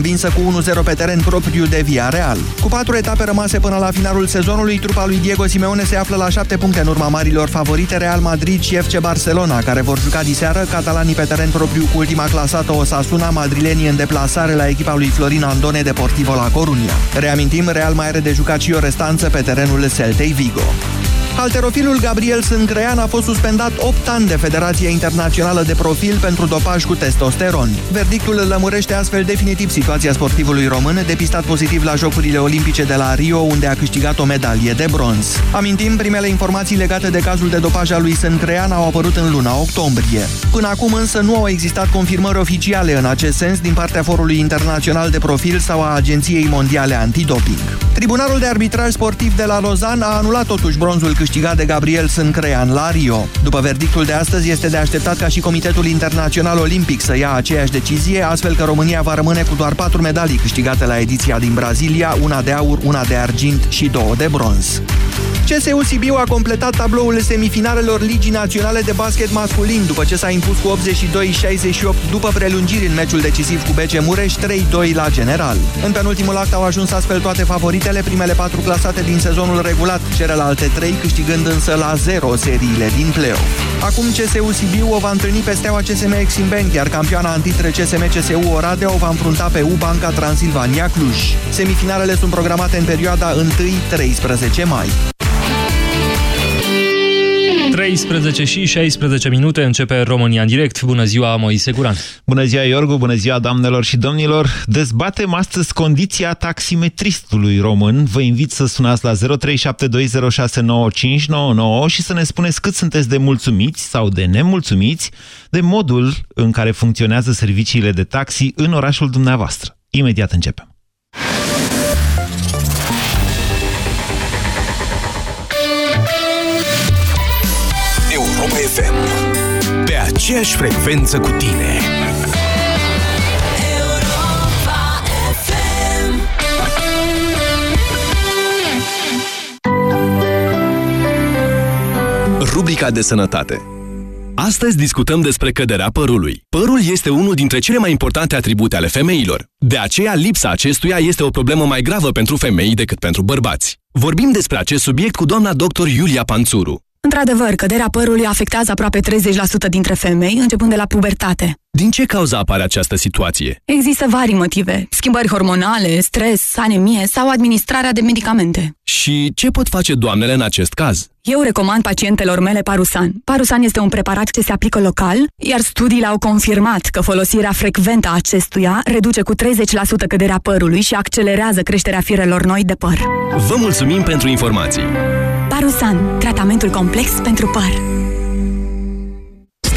învinsă cu 1-0 pe teren propriu de Via Real. Cu patru etape rămase până la finalul sezonului, trupa lui Diego Simeone se află la șapte puncte în urma marilor favorite Real Madrid și FC Barcelona, care vor juca diseară catalanii pe teren propriu cu ultima clasată Osasuna, madrilenii în deplasare la echipa lui Florin Andone Deportivo la Coruña. Reamintim, Real mai are de jucat și o restanță pe terenul Celtei Vigo. Halterofilul Gabriel Sâncrean a fost suspendat 8 ani de Federația Internațională de Profil pentru dopaj cu testosteron. Verdictul lămurește astfel definitiv situația sportivului român, depistat pozitiv la Jocurile Olimpice de la Rio, unde a câștigat o medalie de bronz. Amintim, primele informații legate de cazul de dopaj al lui Sâncrean au apărut în luna octombrie. Până acum însă nu au existat confirmări oficiale în acest sens din partea Forului Internațional de Profil sau a Agenției Mondiale Antidoping. Tribunalul de arbitraj sportiv de la Lausanne a anulat totuși bronzul câștigat de Gabriel Sâncrean la Rio. După verdictul de astăzi, este de așteptat ca și Comitetul Internațional Olimpic să ia aceeași decizie, astfel că România va rămâne cu doar patru medalii câștigate la ediția din Brazilia, una de aur, una de argint și două de bronz. CSU Sibiu a completat tabloul semifinalelor Ligii Naționale de Basket Masculin după ce s-a impus cu 82-68 după prelungiri în meciul decisiv cu BC Mureș 3-2 la general. În penultimul act au ajuns astfel toate favoritele, primele patru clasate din sezonul regulat, celelalte trei câștigând însă la 0 seriile din play-off. Acum CSU Sibiu o va întâlni pe steaua CSM Exim Bank, iar campioana antitre CSM CSU Oradea o va înfrunta pe U-Banca Transilvania Cluj. Semifinalele sunt programate în perioada 1-13 mai. 13 și 16 minute începe România în direct. Bună ziua, Moise Guran. Bună ziua, Iorgu, bună ziua, doamnelor și domnilor. Dezbatem astăzi condiția taximetristului român. Vă invit să sunați la 0372069599 și să ne spuneți cât sunteți de mulțumiți sau de nemulțumiți de modul în care funcționează serviciile de taxi în orașul dumneavoastră. Imediat începem. Aceeași frecvență cu tine. Rubrica de sănătate Astăzi discutăm despre căderea părului. Părul este unul dintre cele mai importante atribute ale femeilor. De aceea, lipsa acestuia este o problemă mai gravă pentru femei decât pentru bărbați. Vorbim despre acest subiect cu doamna dr. Iulia Panțuru, Într-adevăr, căderea părului afectează aproape 30% dintre femei, începând de la pubertate. Din ce cauza apare această situație? Există vari motive. Schimbări hormonale, stres, anemie sau administrarea de medicamente. Și ce pot face doamnele în acest caz? Eu recomand pacientelor mele Parusan. Parusan este un preparat ce se aplică local, iar studiile au confirmat că folosirea frecventă a acestuia reduce cu 30% căderea părului și accelerează creșterea firelor noi de păr. Vă mulțumim pentru informații! Parusan, tratamentul complex pentru păr.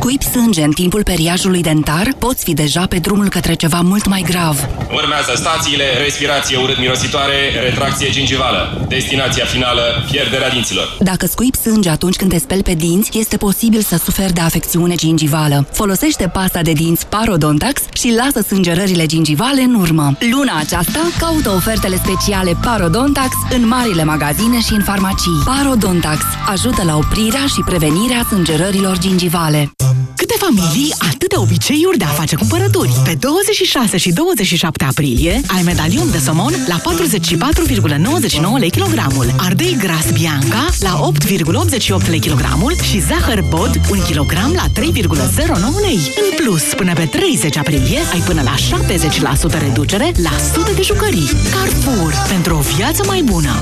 Scuip sânge în timpul periajului dentar, poți fi deja pe drumul către ceva mult mai grav. Urmează stațiile, respirație urât-mirositoare, retracție gingivală. Destinația finală, pierderea dinților. Dacă scuip sânge atunci când te speli pe dinți, este posibil să suferi de afecțiune gingivală. Folosește pasta de dinți Parodontax și lasă sângerările gingivale în urmă. Luna aceasta, caută ofertele speciale Parodontax în marile magazine și în farmacii. Parodontax ajută la oprirea și prevenirea sângerărilor gingivale. Câte familii, atâtea obiceiuri de a face cumpărături. Pe 26 și 27 aprilie ai medalion de somon la 44,99 lei kilogramul, ardei gras bianca la 8,88 lei kilogramul și zahăr bod 1 kg la 3,09 lei. În plus, până pe 30 aprilie ai până la 70% reducere la sute de jucării. Carrefour, pentru o viață mai bună!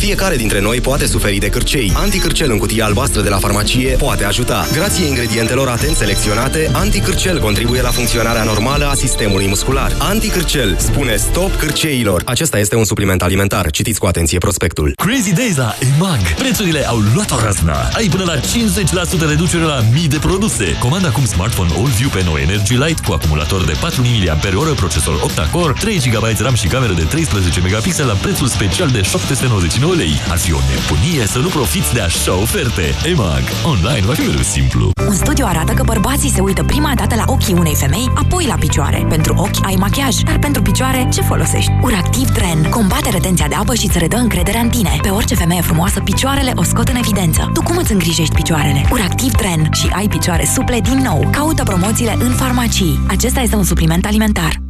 Fiecare dintre noi poate suferi de cârcei. Anticârcel în cutia albastră de la farmacie poate ajuta. Grație ingredientelor atent selecționate, Anticârcel contribuie la funcționarea normală a sistemului muscular. Anticârcel spune stop cârceilor. Acesta este un supliment alimentar. Citiți cu atenție prospectul. Crazy Days la EMAG. Prețurile au luat o razna. Ai până la 50% reducere la mii de produse. Comanda acum smartphone AllView pe nou Energy Light cu acumulator de 4000 mAh, procesor octa-core, 3 GB RAM și cameră de 13 megapixel la prețul special de 799 9 lei. Ar fi o nebunie să nu profiți de așa oferte. EMAG. Online va fi mereu simplu. Un studiu arată că bărbații se uită prima dată la ochii unei femei, apoi la picioare. Pentru ochi ai machiaj, dar pentru picioare ce folosești? Uractiv Tren. Combate retenția de apă și îți redă încrederea în tine. Pe orice femeie frumoasă, picioarele o scot în evidență. Tu cum îți îngrijești picioarele? Uractiv Tren și ai picioare suple din nou. Caută promoțiile în farmacii. Acesta este un supliment alimentar.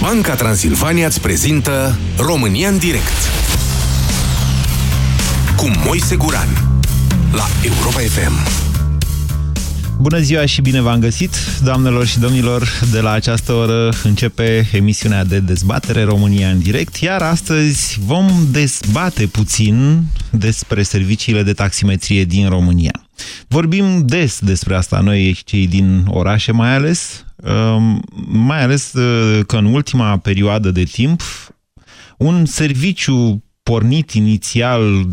Banca Transilvania îți prezintă România în direct cu Moise Guran la Europa FM. Bună ziua și bine v-am găsit, doamnelor și domnilor! De la această oră începe emisiunea de dezbatere România în direct, iar astăzi vom dezbate puțin despre serviciile de taximetrie din România. Vorbim des despre asta noi, cei din orașe mai ales, um, mai ales uh, că în ultima perioadă de timp un serviciu pornit inițial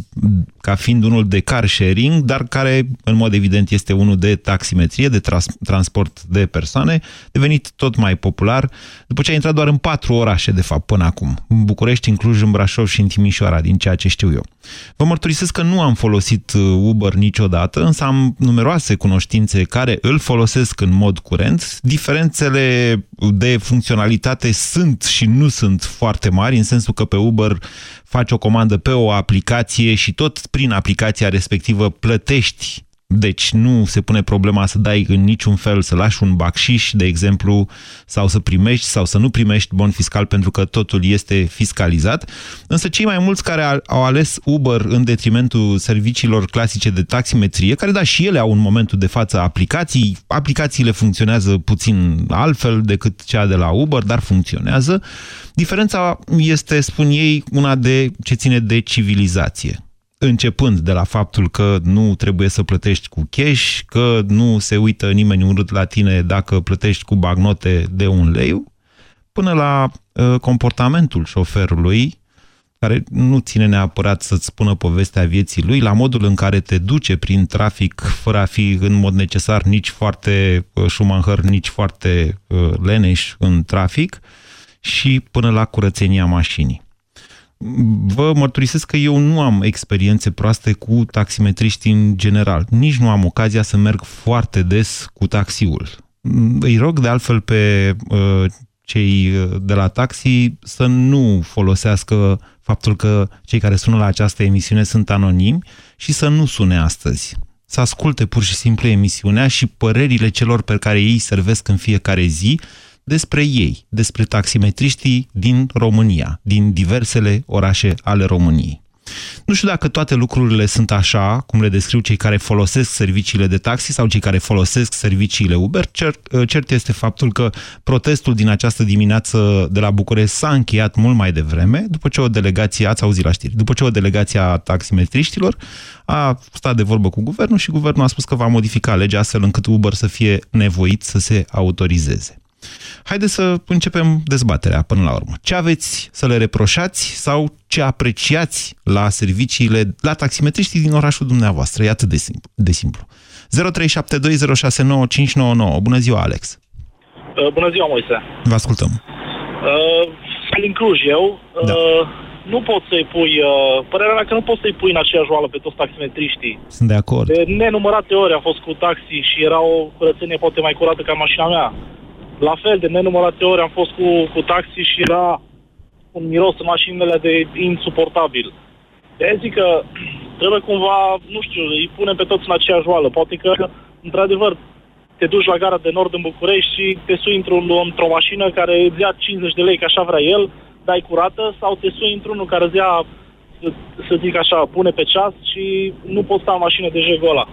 ca fiind unul de car sharing, dar care, în mod evident, este unul de taximetrie, de trans transport de persoane, devenit tot mai popular, după ce a intrat doar în patru orașe, de fapt, până acum. În București, în Cluj, în Brașov și în Timișoara, din ceea ce știu eu. Vă mărturisesc că nu am folosit uh, Uber niciodată, însă am numeroase cunoștințe care îl folosesc în mod curent. Diferențele de funcționalitate sunt și nu sunt foarte mari, în sensul că pe Uber faci o comandă pe o aplicație și tot prin aplicația respectivă plătești deci nu se pune problema să dai în niciun fel, să lași un bacșiș, de exemplu, sau să primești sau să nu primești bon fiscal pentru că totul este fiscalizat. Însă cei mai mulți care au ales Uber în detrimentul serviciilor clasice de taximetrie, care da și ele au în momentul de față aplicații, aplicațiile funcționează puțin altfel decât cea de la Uber, dar funcționează. Diferența este, spun ei, una de ce ține de civilizație începând de la faptul că nu trebuie să plătești cu cash, că nu se uită nimeni urât la tine dacă plătești cu bagnote de un lei, până la uh, comportamentul șoferului, care nu ține neapărat să-ți spună povestea vieții lui, la modul în care te duce prin trafic fără a fi în mod necesar nici foarte uh, șumanhăr, nici foarte uh, leneș în trafic și până la curățenia mașinii. Vă mărturisesc că eu nu am experiențe proaste cu taximetriști în general. Nici nu am ocazia să merg foarte des cu taxiul. Îi rog de altfel pe uh, cei uh, de la taxi să nu folosească faptul că cei care sună la această emisiune sunt anonimi și să nu sune astăzi. Să asculte pur și simplu emisiunea și părerile celor pe care ei servesc în fiecare zi despre ei, despre taximetriștii din România, din diversele orașe ale României. Nu știu dacă toate lucrurile sunt așa, cum le descriu cei care folosesc serviciile de taxi sau cei care folosesc serviciile Uber. Cert, cert este faptul că protestul din această dimineață de la București s-a încheiat mult mai devreme, după ce o delegație, ați auzit la știri, după ce o delegație a taximetriștilor a stat de vorbă cu guvernul și guvernul a spus că va modifica legea astfel încât Uber să fie nevoit să se autorizeze. Haideți să începem dezbaterea până la urmă. Ce aveți să le reproșați sau ce apreciați la serviciile, la taximetriștii din orașul dumneavoastră? E atât de simplu. De simplu. 0372069599. Bună ziua, Alex! Uh, bună ziua, Moise! Vă ascultăm! Uh, din Cluj, eu. Da. Uh, nu pot să-i pui, uh, părerea mea că nu poți să-i pui în aceeași oală pe toți taximetriștii. Sunt de acord. De nenumărate ori am fost cu taxi și era o curățenie poate mai curată ca mașina mea. La fel, de nenumărate ori am fost cu, cu taxi și era un miros în mașinile de insuportabil. De zic că Trebuie cumva, nu știu, îi punem pe toți în aceeași oală. Poate că, într-adevăr, te duci la gara de nord în București și te sui într-un, într-o mașină care îți ia 50 de lei, că așa vrea el, dai curată, sau te sui într-unul care îți ia, să, să zic așa, pune pe ceas și nu poți sta în mașină de jegul ăla.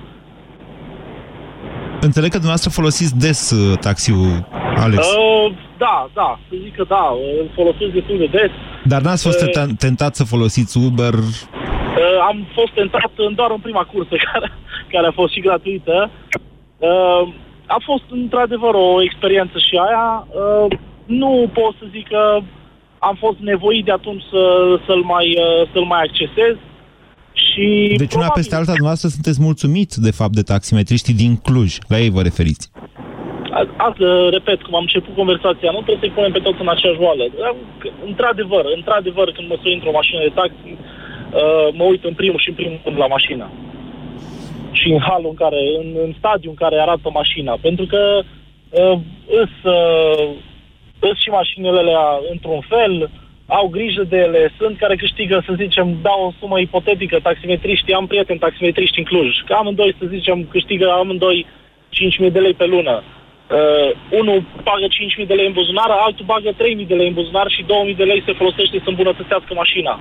Înțeleg că dumneavoastră folosiți des uh, taxiul, Alex. Uh, da, da, să zic că da, îl folosesc destul de des. Dar n-ați fost Uh, tentat- tentat să folosiți Uber? Uh, am fost tentat în doar în prima cursă, care, care a fost și gratuită. Uh, a fost într-adevăr o experiență și aia. Uh, nu pot să zic că am fost nevoit de atunci să, să-l, mai, uh, să-l mai accesez. Și Deci una peste alta, dumneavoastră sunteți mulțumiți, de fapt, de taximetriștii din Cluj. La ei vă referiți. A- Asta, repet, cum am început conversația, nu trebuie să-i punem pe toți în aceeași oală. Că, Într-adevăr, într-adevăr, când mă sui într-o mașină de taxi, uh, mă uit în primul și în primul rând la mașină. Și în halul în care, în, în stadiul în care arată mașina. Pentru că uh, îs, uh, îs și mașinile alea într-un fel, au grijă de ele, sunt care câștigă, să zicem, dau o sumă ipotetică, taximetriștii, am prieteni taximetriști în Cluj, că amândoi, să zicem, câștigă amândoi 5.000 de lei pe lună. Uh, unul bagă 5.000 de lei în buzunar, altul bagă 3.000 de lei în buzunar și 2.000 de lei se folosește să îmbunătățească mașina.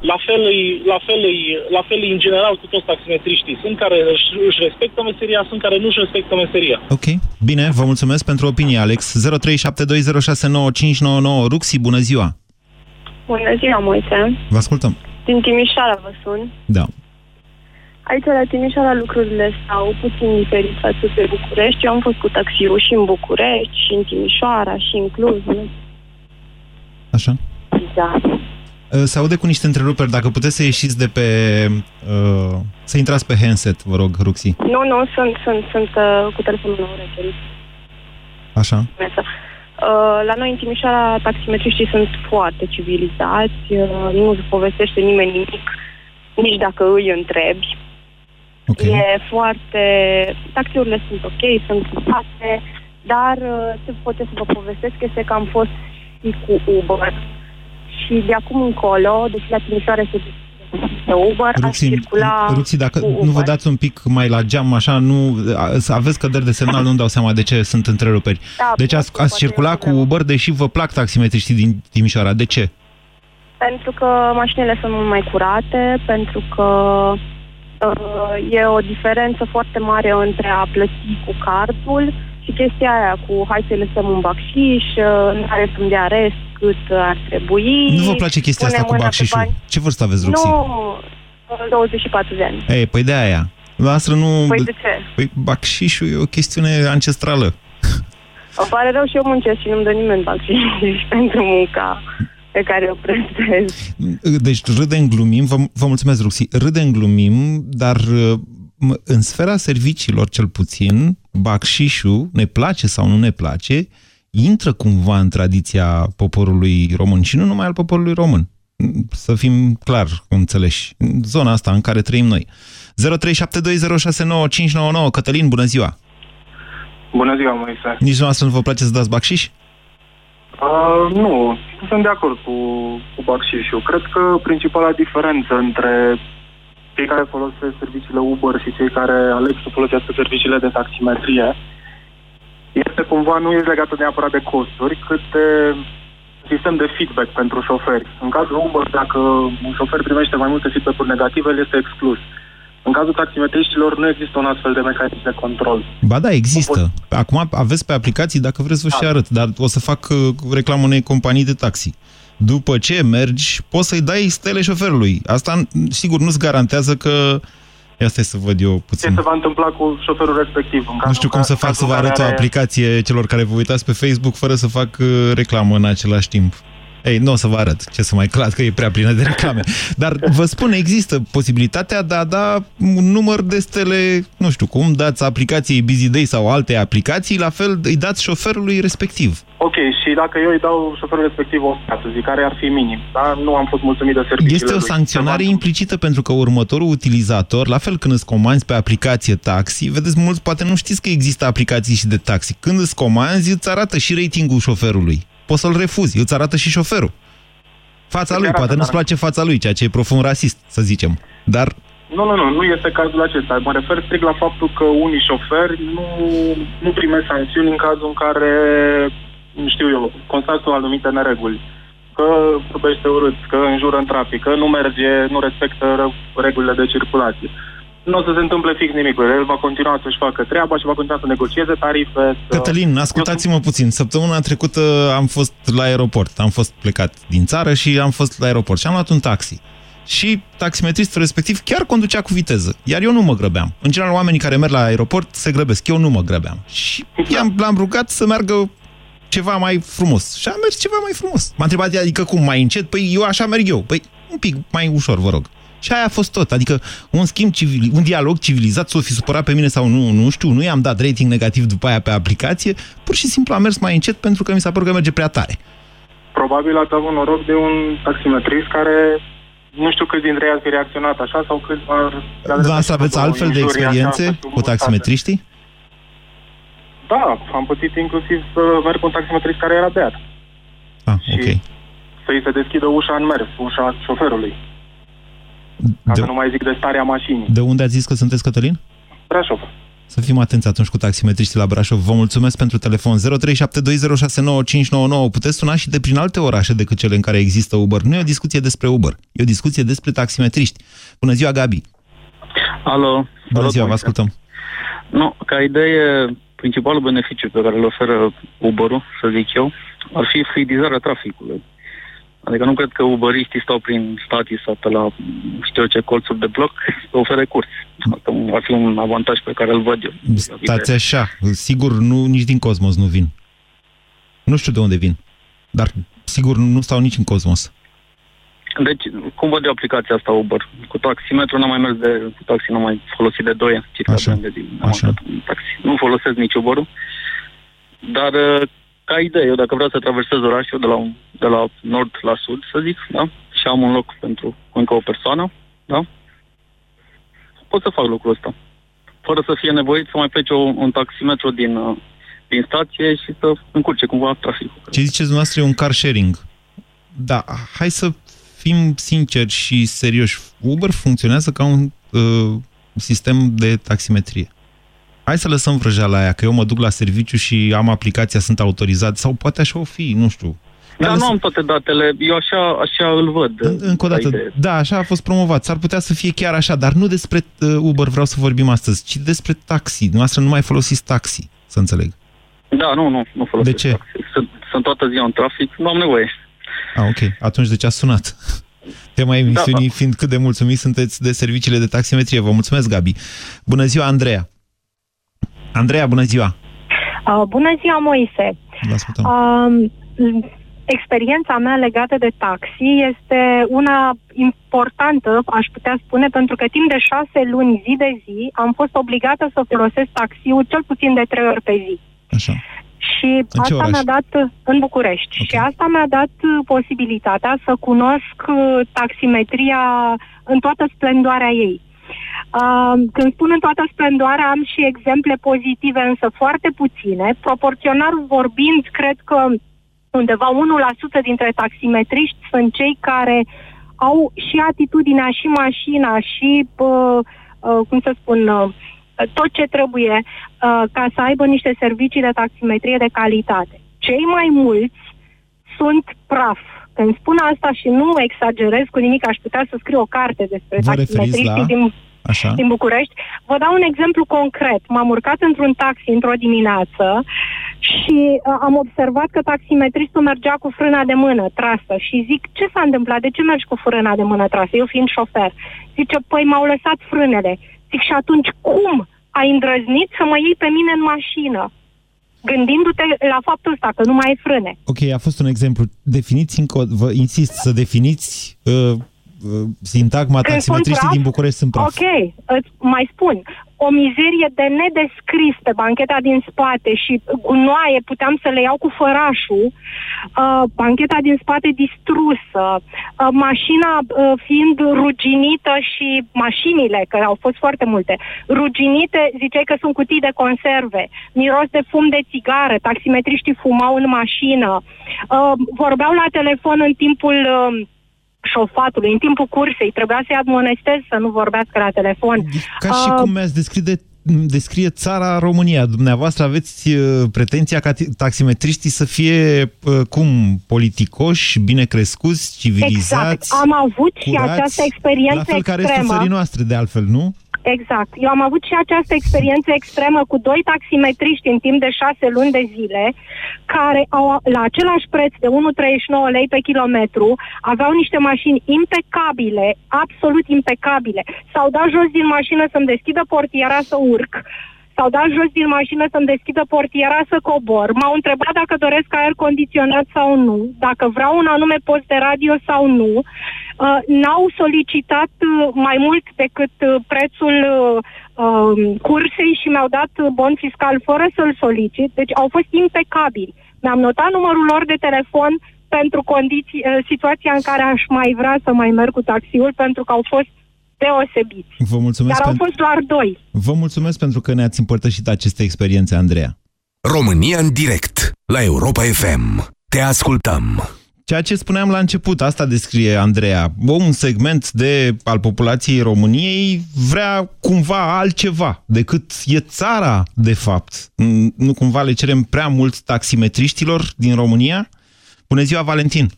La fel, îi, la, fel îi, la fel îi în general cu toți taximetriștii. Sunt care își, își respectă meseria, sunt care nu își respectă meseria. Ok, bine, vă mulțumesc pentru opinie, Alex. 0372069599. Ruxi, bună ziua! Bună ziua, Moise. Vă ascultăm. Din Timișoara vă sun. Da. Aici, la Timișoara, lucrurile stau puțin diferit față de București. Eu am fost cu taxiul și în București, și în Timișoara, și în Cluj. nu? Așa. Da. Uh, Se aude cu niște întreruperi. Dacă puteți să ieșiți de pe... Uh, să intrați pe handset, vă rog, Ruxi. Nu, nu, sunt, sunt, sunt uh, cu telefonul meu ureche. Așa. Uh, la noi în Timișoara taximetriștii sunt foarte civilizați, uh, nu îți povestește nimeni nimic, nici dacă îi întrebi. Okay. E foarte... Taxiurile sunt ok, sunt frumoase, dar uh, ce pot eu să vă povestesc este că am fost și cu Uber. Și de acum încolo, deși la Timișoara se de Uber, aș Ruxi, circula Ruxi, dacă cu nu vă Uber. dați un pic mai la geam, așa, nu, să aveți căderi de semnal, nu-mi dau seama de ce sunt întreruperi. Da, deci ați, poate- ați poate circula cu Uber, deși vă plac taximetriștii din Timișoara. De ce? Pentru că mașinile sunt mult mai curate, pentru că uh, e o diferență foarte mare între a plăti cu cardul și chestia aia cu hai să-i lăsăm un bacșiș, uh, nu are fund de arest cât ar trebui. Nu vă place chestia pune asta cu mâna pe bacșișul? bani. Ce vârstă aveți, Ruxi? Nu, uh, 24 de ani. Ei, păi de aia. Lasă nu... Păi de ce? Păi bacșișul e o chestiune ancestrală. Îmi pare rău și eu muncesc și nu-mi dă nimeni bacșiș pentru munca pe care o prestez. Deci râdem, glumim, vă, vă mulțumesc, Ruxi, râdem, glumim, dar m- în sfera serviciilor, cel puțin, bacșișul, ne place sau nu ne place, intră cumva în tradiția poporului român și nu numai al poporului român. Să fim clar înțeleși. În zona asta în care trăim noi. 0372069599 Cătălin, bună ziua! Bună ziua, Moise. Nici noastră nu vă place să dați bacșiș? Uh, nu, sunt de acord cu, cu Baxișul. Cred că principala diferență între cei care folosesc serviciile Uber și cei care aleg să folosească serviciile de taximetrie este cumva, nu este legată neapărat de costuri, cât de sistem de feedback pentru șoferi. În cazul Uber, dacă un șofer primește mai multe feedback-uri negative, el este exclus. În cazul taximetriștilor nu există un astfel de mecanism de control. Ba da, există. Acum aveți pe aplicații, dacă vreți vă și Da. arăt, dar o să fac uh, reclamă unei companii de taxi. După ce mergi, poți să-i dai stele șoferului. Asta, sigur, nu-ți garantează că... Ia stai să văd eu Ce puțin. se va întâmpla cu șoferul respectiv? În Nu știu cum să fac să vă arăt o aplicație celor care vă uitați pe Facebook fără să fac uh, reclamă în același timp. Ei, nu o să vă arăt ce să mai clar, că e prea plină de reclame. Dar vă spun, există posibilitatea de a da un număr de stele, nu știu cum, dați aplicației Busy Day sau alte aplicații, la fel îi dați șoferului respectiv. Ok, și dacă eu îi dau șoferul respectiv o să zic, care ar fi minim, da? Nu am fost mulțumit de serviciile Este o lui. sancționare implicită pentru că următorul utilizator, la fel când îți comanzi pe aplicație taxi, vedeți, mulți poate nu știți că există aplicații și de taxi. Când îți comanzi, îți arată și ratingul șoferului. Poți să-l refuzi, îți arată și șoferul. Fața lui, poate nu-ți place fața lui, ceea ce e profund rasist, să zicem. Dar Nu, nu, nu, nu este cazul acesta. Mă refer strict la faptul că unii șoferi nu, nu primesc sancțiuni în cazul în care, nu știu eu, constată anumite nereguli. Că vorbește urât, că înjură în trafic, că nu merge, nu respectă ră- regulile de circulație. Nu o să se întâmple fix nimic cu el. El va continua să-și facă treaba și va continua să negocieze tarife. Să... Cătălin, ascultați-mă puțin. Săptămâna trecută am fost la aeroport. Am fost plecat din țară și am fost la aeroport și am luat un taxi. Și taximetristul respectiv chiar conducea cu viteză. Iar eu nu mă grăbeam. În general, oamenii care merg la aeroport se grăbesc. Eu nu mă grăbeam. Și i-am, l-am rugat să meargă ceva mai frumos. Și a mers ceva mai frumos. M-a întrebat, adică cum, mai încet? Păi eu așa merg eu. Păi un pic mai ușor, vă rog. Și aia a fost tot. Adică un schimb civil, un dialog civilizat, s-o fi supărat pe mine sau nu, nu știu, nu i-am dat rating negativ după aia pe aplicație, pur și simplu am mers mai încet pentru că mi s-a părut că merge prea tare. Probabil ați avut noroc de un taximetrist care nu știu câți dintre ei ar fi reacționat așa sau câți ar... Da, să aveți altfel de experiențe cu taximetriștii? Da, am putut inclusiv să merg cu un taximetrist care era beat. Ah, și ok. să-i se deschidă ușa în mers, ușa șoferului. Ca De, să nu mai zic de starea mașinii. de unde ați zis că sunteți, Cătălin? Brașov. Să fim atenți atunci cu taximetriștii la Brașov. Vă mulțumesc pentru telefon 0372069599. Puteți suna și de prin alte orașe decât cele în care există Uber. Nu e o discuție despre Uber, e o discuție despre taximetriști. Bună ziua, Gabi! Alo. Bună ziua, vă ascultăm. Nu, ca idee, principalul beneficiu pe care îl oferă Uber-ul, să zic eu, ar fi fluidizarea traficului. Adică nu cred că uberiștii stau prin stații sau pe la știu eu ce colțuri de bloc să ofere curs. Asta ar fi un avantaj pe care îl văd eu. Stați așa, sigur nu, nici din Cosmos nu vin. Nu știu de unde vin, dar sigur nu stau nici în Cosmos. Deci, cum văd eu aplicația asta Uber? Cu taximetru n-am mai mers de, cu taxi n-am mai folosit de 2 ani, circa Așa. 2 ani de zi. N-am Așa. avut un taxi. Nu folosesc nici Uber-ul, dar uh, ca idee, eu dacă vreau să traversez orașul de la, un- de la nord la sud, să zic, da? Și am un loc pentru încă o persoană, da? Pot să fac lucrul ăsta. Fără să fie nevoit să mai plece o, un taximetru din, uh, din stație și să încurce cumva traficul. Ce ziceți dumneavoastră e un car sharing. Da, hai să fim sinceri și serioși. Uber funcționează ca un uh, sistem de taximetrie. Hai să lăsăm vrăjeala aia, că eu mă duc la serviciu și am aplicația, sunt autorizat, sau poate așa o fi, nu știu. Dar nu am toate datele, eu așa, așa îl văd. Încă o dată, da, așa a fost promovat. S-ar putea să fie chiar așa, dar nu despre uh, Uber vreau să vorbim astăzi, ci despre taxi. Dumneavoastră nu mai folosiți taxi, să înțeleg. Da, nu, nu, nu folosesc De ce? taxi. Sunt, sunt toată ziua în trafic, nu am nevoie. Ah, ok. Atunci de ce ați sunat? Tema emisiunii fiind cât de mulțumiți sunteți de serviciile de taximetrie. Vă mulțumesc, Gabi. Bună ziua, Andreea. Andreea, bună ziua. Uh, bună ziua, Moise! Vă ascultăm. Uh, experiența mea legată de taxi este una importantă, aș putea spune, pentru că timp de șase luni, zi de zi, am fost obligată să folosesc taxiul cel puțin de trei ori pe zi. Așa. Și În ce asta oraș? mi-a dat în București. Okay. Și asta mi-a dat uh, posibilitatea să cunosc uh, taximetria în toată splendoarea ei. Uh, când spun în toată splendoarea, am și exemple pozitive, însă foarte puține. Proporțional vorbind, cred că undeva 1% dintre taximetriști sunt cei care au și atitudinea, și mașina, și, uh, uh, cum să spun, uh, tot ce trebuie uh, ca să aibă niște servicii de taximetrie de calitate. Cei mai mulți sunt praf. Când spun asta și nu exagerez cu nimic, aș putea să scriu o carte despre Vă referiți taximetriștii la- din, Așa. din București. Vă dau un exemplu concret. M-am urcat într-un taxi într-o dimineață și uh, am observat că taximetristul mergea cu frâna de mână trasă și zic, ce s-a întâmplat? De ce mergi cu frâna de mână trasă? Eu fiind șofer. Zice, păi m-au lăsat frânele. Zic, și atunci cum ai îndrăznit să mă iei pe mine în mașină? Gândindu-te la faptul ăsta, că nu mai ai frâne. Ok, a fost un exemplu. Definiți încă, o- vă insist să definiți uh, uh, sintagma Când spun taximetriștii praf, din București sunt praf. Ok, îți mai spun. O mizerie de nedescris pe bancheta din spate și gunoaie puteam să le iau cu fărașul, uh, bancheta din spate distrusă, uh, mașina uh, fiind ruginită și mașinile, că au fost foarte multe, ruginite, ziceai că sunt cutii de conserve, miros de fum de țigară, taximetriștii fumau în mașină, uh, vorbeau la telefon în timpul... Uh, șofatului în timpul cursei. Trebuia să-i admonestez să nu vorbească la telefon. Ca și Uh, cum mi-ați descrie, descrie țara România. Dumneavoastră aveți uh, pretenția ca ti- taximetriștii să fie, uh, cum, politicoși, bine crescuți, civilizați, Exact. Am avut și curați, această experiență la fel ca restul extremă. țării noastre, de altfel, nu? Exact. Eu am avut și această experiență extremă cu doi taximetriști în timp de șase luni de zile, care au, la același preț de 1,39 lei pe kilometru, aveau niște mașini impecabile, absolut impecabile. S-au dat jos din mașină să-mi deschidă portiera să urc, s-au dat jos din mașină să-mi deschidă portiera să cobor, m-au întrebat dacă doresc aer condiționat sau nu, dacă vreau un anume post de radio sau nu, uh, n-au solicitat uh, mai mult decât uh, prețul uh, um, cursei și mi-au dat uh, bon fiscal fără să-l solicit, deci au fost impecabili. Mi-am notat numărul lor de telefon pentru condiții, uh, situația în care aș mai vrea să mai merg cu taxiul, pentru că au fost deosebiți. Vă mulțumesc, Dar au pentru... fost doar doi. Vă mulțumesc pentru că ne-ați împărtășit aceste experiențe, Andreea. România în direct la Europa FM. Te ascultăm. Ceea ce spuneam la început, asta descrie Andreea. Un segment de, al populației României vrea cumva altceva decât e țara, de fapt. Mm, Nu cumva le cerem prea mult taximetriștilor din România? Bună ziua, Valentin!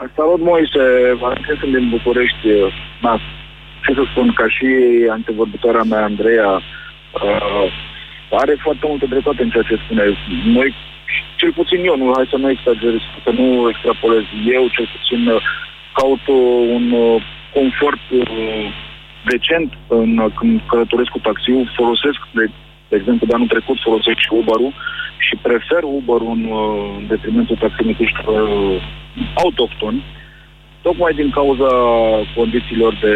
Salut, Moise. Valentin sunt din București. Da, ce să spun, ca și antevorbitoarea mea, Andreea, uh, are foarte multe dreptate în ceea ce spune. Noi, cel puțin eu, nu, hai să nu exagerez, să nu extrapolez. Eu, cel puțin, uh, caut uh, un uh, confort uh, decent în, uh, când călătoresc cu taxiul, folosesc, de, de exemplu, de anul trecut folosesc și Uber-ul și prefer Uber-ul în, uh, în detrimentul taximetriștilor uh, autohtoni, tocmai din cauza condițiilor de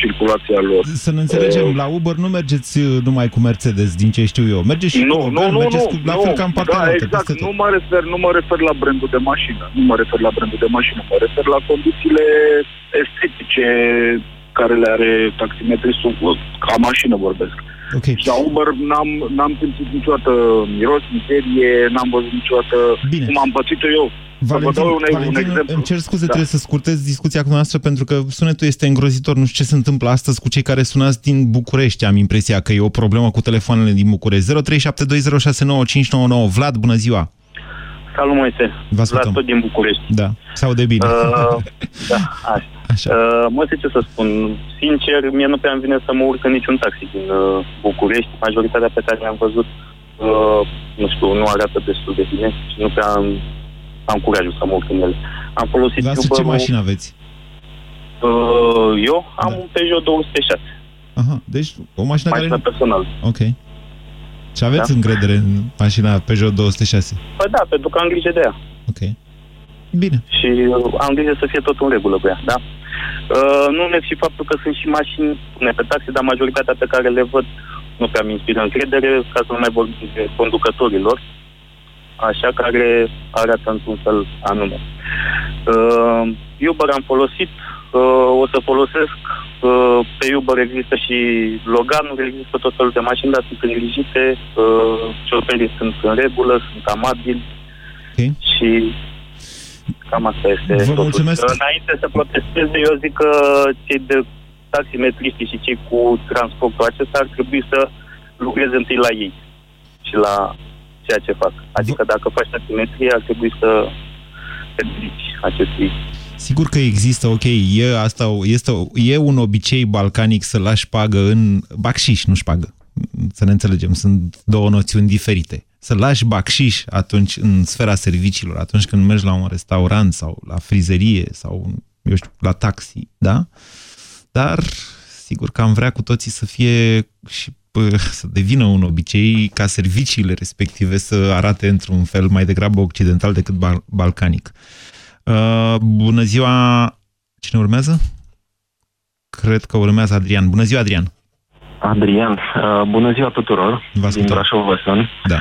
circulație a lor. Să ne înțelegem, la Uber nu mergeți uh, numai cu Mercedes, din ce știu eu. Mergeți și Nu, cu nu, Logan, nu, mergeți nu, cu, la nu. fel ca în partea da, altă, exact, peste tot. nu mă, refer, nu mă refer la brandul de mașină, nu mă refer la brandul de mașină, mă refer la condițiile estetice care le are taximetristul, ca mașină vorbesc. Okay. Și la Uber n-am, n-am simțit niciodată miros, mizerie, n-am văzut niciodată Bine. cum am pățit-o eu. Să vă Valentin, dau un, un Valentin exemplu. îmi cer scuze, Da. trebuie să scurtez discuția cu noastră pentru că sunetul este îngrozitor. Nu știu ce se întâmplă astăzi cu cei care sunați din București. Am impresia că e o problemă cu telefoanele din București. 0372069599. Vlad, bună ziua! Salut, Moise. Vă ascultăm. Vlad, tot din București. Da, se aude bine. Uh, da, așa. Așa. Uh, Moise, ce să spun? Sincer, mie nu prea îmi vine să mă urc în niciun taxi din uh, București. Majoritatea pe care le-am văzut, uh, nu știu, nu arată destul de bine și nu prea am, am curajul să mă urc în ele. Am folosit Dar ce Uber-ul, mașină aveți? Uh, eu am un Peugeot 206. Aha, deci o mașină Mașină care... personală. Ok. Și aveți Da. încredere în mașina Peugeot 206? Păi da, pentru că am grijă de ea. Ok. Bine. Și uh, am grijă să fie tot în regulă cu ea, da? Uh, nu ne și faptul că sunt și mașini bune pe taxi, dar majoritatea pe care le văd nu prea mi inspiră încredere, ca să nu mai vorbim de conducătorilor, așa care arată într-un fel anume. Uh, Uber am folosit, uh, o să folosesc, uh, pe Uber există și Loganuri, există tot felul de mașini, dar sunt îngrijite, uh, șoferii sunt în regulă, sunt amabili okay. și cam asta este Vă totul. mulțumesc. Înainte să protesteze, eu zic că cei de taximetriștii și cei cu transportul acesta ar trebui să lucreze întâi la ei și la ceea ce fac. Adică dacă faci taximetrie, ar trebui să te dedici acestui Sigur că există, ok, e, asta, este, e un obicei balcanic să lași șpagă în bacșiș, nu șpagă. Să ne înțelegem, sunt două noțiuni diferite. Să lași bacșiș atunci în sfera serviciilor, atunci când mergi la un restaurant sau la frizerie sau, eu știu, la taxi, da? Dar, sigur că am vrea cu toții să fie și pă, să devină un obicei ca serviciile respective să arate într-un fel mai degrabă occidental decât bal balcanic. Uh, bună ziua! Cine urmează? Cred că urmează Adrian. Bună ziua, Adrian! Adrian, uh, bună ziua tuturor, Vă din Brașov vă sun. Da.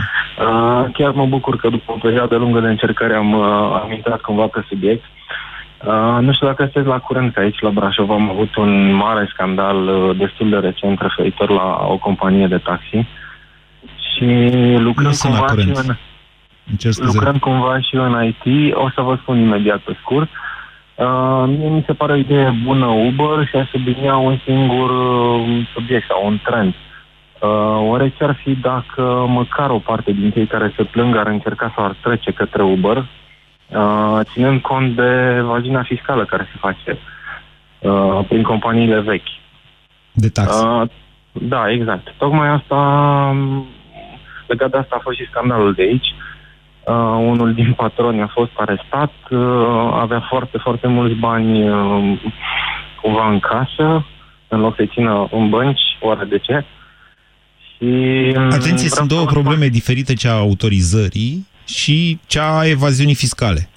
Uh, chiar mă bucur că după o perioadă lungă de încercare am, uh, am intrat cumva pe subiect. Uh, nu știu dacă sunteți la curent că aici la Brașov am avut un mare scandal uh, destul de recent referitor la o companie de taxi și lucrând Nu sunt la cumva și curent. în, Îmi cer scuze. lucrând cumva și eu în IT, o să vă spun imediat pe scurt, Uh, mie mi se pare o idee bună Uber și aș sublinia un singur uh, subiect sau un trend. Uh, oare ce ar fi dacă măcar o parte din cei care se plâng ar încerca să ar trece către Uber, uh, ținând cont de vagina fiscală care se face uh, prin companiile vechi. De taxe. Uh, da, exact. Tocmai asta, um, legat de asta a fost și scandalul de aici. Uh, unul din patroni a fost arestat, uh, avea foarte, foarte mulți bani uh, cumva în casă, în loc să țină în bănci, oare de ce? Și, um, Atenție, vreau sunt să două vă probleme diferite, cea a autorizării și cea a evaziunii fiscale.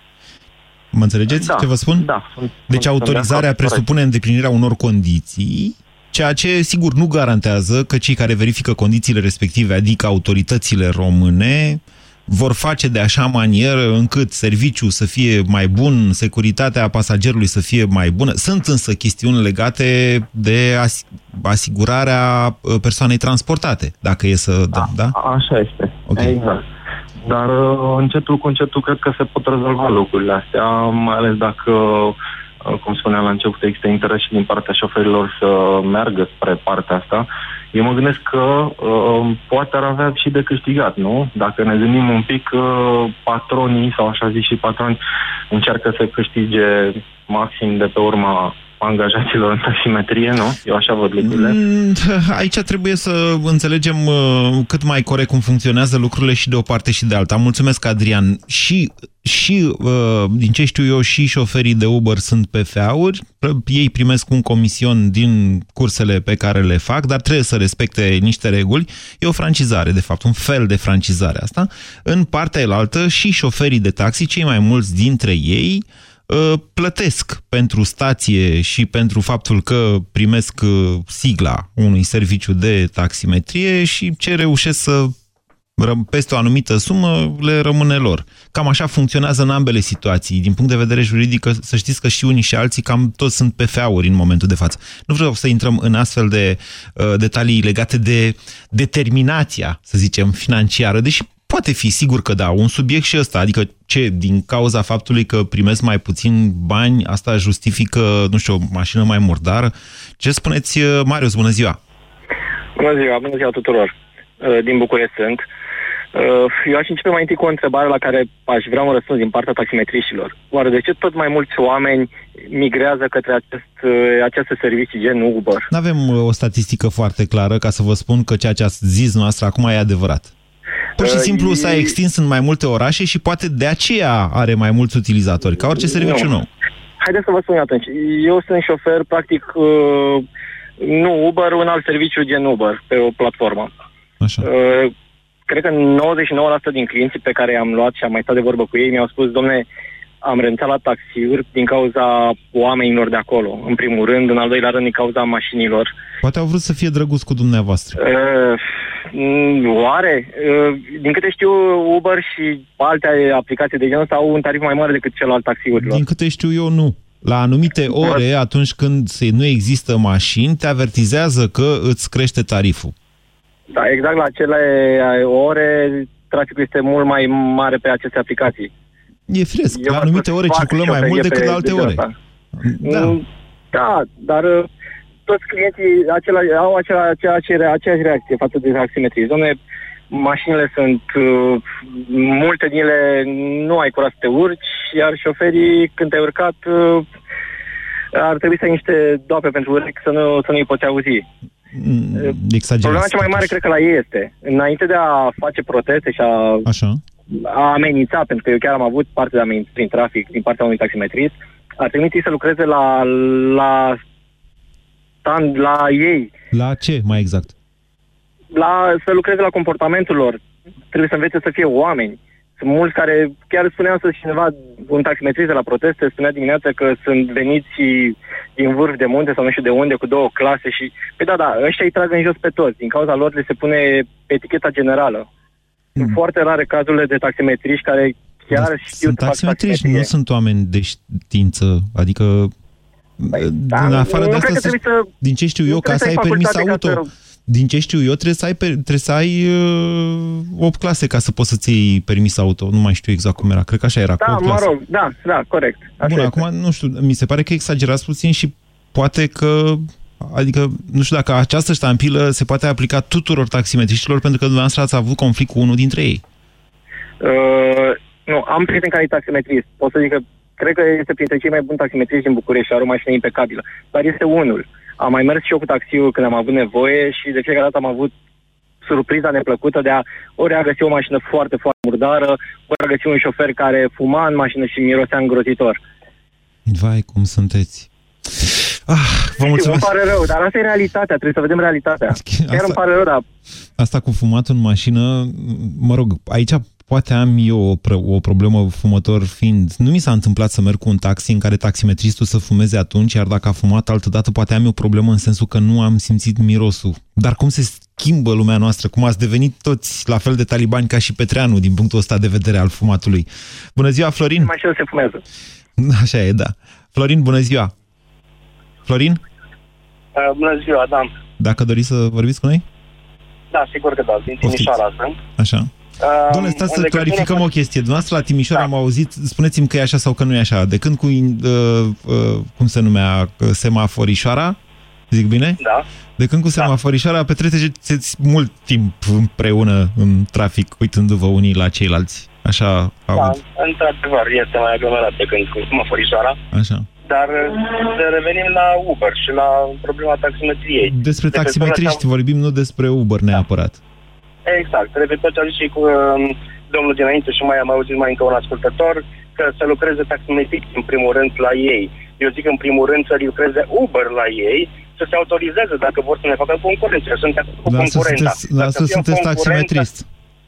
Mă înțelegeți Da, ce vă spun? Da. Sunt, Deci sunt- sunt de autorizarea acord, presupune îndeplinirea unor condiții, ceea ce, sigur, nu garantează că cei care verifică condițiile respective, adică autoritățile române, vor face de așa manieră încât serviciul să fie mai bun, securitatea pasagerului să fie mai bună. Sunt însă chestiuni legate de as- asigurarea uh, persoanei transportate, dacă e să... Da? da? Așa este. Ok. Exact. Dar uh, încetul cu încetul cred că se pot rezolva lucrurile astea, mai ales dacă, uh, cum spuneam la început, există interes și din partea șoferilor să meargă spre partea asta. Eu mă gândesc că uh, poate ar avea și de câștigat, nu? Dacă ne gândim un pic, uh, patronii, sau așa zis și patroni, încearcă să câștige maxim de pe urma angajaților în taximetrie, nu? Eu așa văd lucrurile. Mm, Aici trebuie să înțelegem uh, cât mai corect cum funcționează lucrurile și de o parte și de alta. Mulțumesc, Adrian. Și, și uh, din ce știu eu, și șoferii de Uber sunt PFA-uri. Ei primesc un comision din cursele pe care le fac, dar trebuie să respecte niște reguli. E o francizare, de fapt, un fel de francizare asta. În partea elaltă, și șoferii de taxi, cei mai mulți dintre ei, uh, plătesc pentru stație și pentru faptul că primesc uh, sigla unui serviciu de taximetrie și ce reușesc să răm- peste o anumită sumă le rămâne lor. Cam așa funcționează în ambele situații. Din punct de vedere juridic, că- să știți că și unii și alții cam toți sunt PFA-uri în momentul de față. Nu vreau să intrăm în astfel de uh, detalii legate de determinația, să zicem, financiară, deși poate fi sigur că da, un subiect și ăsta, adică ce, din cauza faptului că primesc mai puțin bani, asta justifică, nu știu, o mașină mai murdară? Ce spuneți, uh, Marius, bună ziua! Bună ziua, bună ziua tuturor. Uh, Din București sunt. Uh, Eu aș începe mai întâi cu o întrebare la care aș vrea un răspuns din partea taximetriștilor. Oare de ce tot mai mulți oameni migrează către acest, uh, aceste servicii gen Uber? Nu avem o statistică foarte clară ca să vă spun că ceea ce ați zis noastră acum e adevărat. Pur și Uh, simplu e- s-a extins în mai multe orașe și poate de aceea are mai mulți utilizatori, ca orice serviciu Nu. nou. Haideți să vă spun atunci. Eu sunt șofer, practic, uh, nu Uber, un alt serviciu gen Uber, pe o platformă. Așa. Uh, Cred că 99% din clienții pe care i-am luat și am mai stat de vorbă cu ei mi-au spus, domne, am renunțat la taxiuri din cauza oamenilor de acolo, în primul rând, în al doilea rând din cauza mașinilor. Poate au vrut să fie drăguți cu dumneavoastră. Uh, mm, oare? Uh, din câte știu, Uber și alte aplicații de genul ăsta au un tarif mai mare decât cel al taxiurilor. Din câte știu eu, nu. La anumite ore, atunci când se- nu există mașini, te avertizează că îți crește tariful. Da, exact la acele ore, traficul este mult mai mare pe aceste aplicații. E firesc. Eu la vă anumite spun, ore fac circulăm mai șoferie mult decât pe- la alte de genul ore. ăsta. Da. Mm, Da, dar uh, toți clienții acela, au acela, aceeași, re- aceeași reacție față de taximetrii. Doamne, mașinile sunt, uh, multe din ele nu ai curaj să te urci, iar șoferii, când te-ai urcat, uh, ar trebui să ai niște doape pentru urechi să nu, să nu-i poți auzi. Mm, Exagerat. Problema cea mai mare cred că la ei este, înainte de a face proteste și a, Așa. a amenința, pentru că eu chiar am avut parte de amenințări prin trafic din partea unui taximetrist, ar trebui întâi să lucreze la, la, stand, la ei, La ce, mai exact? la, să lucreze la comportamentul lor. Trebuie să învețe să fie oameni. Sunt mulți care, chiar spuneam să cineva, un taximetrist de la proteste, spunea dimineața că sunt veniți din vârf de munte sau nu știu de unde, cu două clase și... Păi da, da, ăștia îi trag în jos pe toți. Din cauza lor le se pune eticheta generală. Sunt foarte rare cazurile de taximetriști care chiar știu Sunt să fac taximetriști, taximetrie. nu sunt oameni de știință. Adică, da, în afară nu de cred asta, că să- trebuie să- din ce știu nu eu, ca trebuie să ai să ai permis facultate auto, ca din ce știu eu, trebuie să ai, pe- trebuie să ai uh, 8 clase ca să poți să-ți iei permis auto. Nu mai știu exact cum era. Cred că așa era. cu Da, opt mă clase. rog, da, da, corect. Așa Bun, este. acum, nu știu, mi se pare că exagerați puțin și poate că, adică, nu știu dacă această ștampilă se poate aplica tuturor taximetriștilor pentru că dumneavoastră ați avut conflict cu unul dintre ei. Uh, nu, am prieten care e taximetrist. Pot să zic că cred că este printre cei mai buni taximetriști din București și are o mașină impecabilă. Dar este unul. Am mai mers și eu cu taxiul când am avut nevoie și de fiecare dată am avut surpriza neplăcută de a ori a găsi o mașină foarte, foarte murdară, ori a găsi un șofer care fuma în mașină și mirosea îngrozitor. Vai, cum sunteți. Ah, vă Știu, mulțumesc. îmi pare rău, dar asta e realitatea, trebuie să vedem realitatea. Chiar Asta- îmi pare rău, dar Asta cu fumatul în mașină, mă rog, aici poate am eu o, pr- o problemă fumător fiind. Nu mi s-a întâmplat să merg cu un taxi în care taximetristul să fumeze atunci, iar dacă a fumat altădată, poate am eu o problemă în sensul că nu am simțit mirosul. Dar cum se schimbă lumea noastră, cum ați devenit toți la fel de talibani ca și Petreanu din punctul ăsta de vedere al fumatului. Bună ziua, Florin! mașină se fumează. Așa e, da. Florin, bună ziua! Florin, Uh, bună ziua, da. dacă doriți să vorbiți cu noi? Da, sigur că da, din Poftiți. Timișoara sunt. Așa. Uh, Doamne, stați în să legătură clarificăm cu- o chestie. Dumneavoastră la Timișoara am auzit, spuneți-mi că e așa sau că nu e așa. De când cu, uh, uh, cum se numea, uh, semaforișoara, zic bine? Da. De când cu semaforișoara petreceți mult timp împreună în trafic, uitându-vă unii la ceilalți. Așa Da, aud. într-adevăr, este mai aglomerat decât cu semaforișoara. Așa. Dar uh, să revenim la Uber și la problema taximetriei. Despre De pe taximetriști vorbim, nu despre Uber neapărat. Exact. Repet ce a zis și cu um, domnul dinainte și mai am auzit mai încă un ascultător, că să lucreze taximetriști în primul rând la ei. Eu zic în primul rând să lucreze Uber la ei, să se autorizeze dacă vor să ne facă concurență. Eu Sunt de acord cu Dar să concurența. sunteți, dar Dacă să fie sunteți concurență- taximetrist.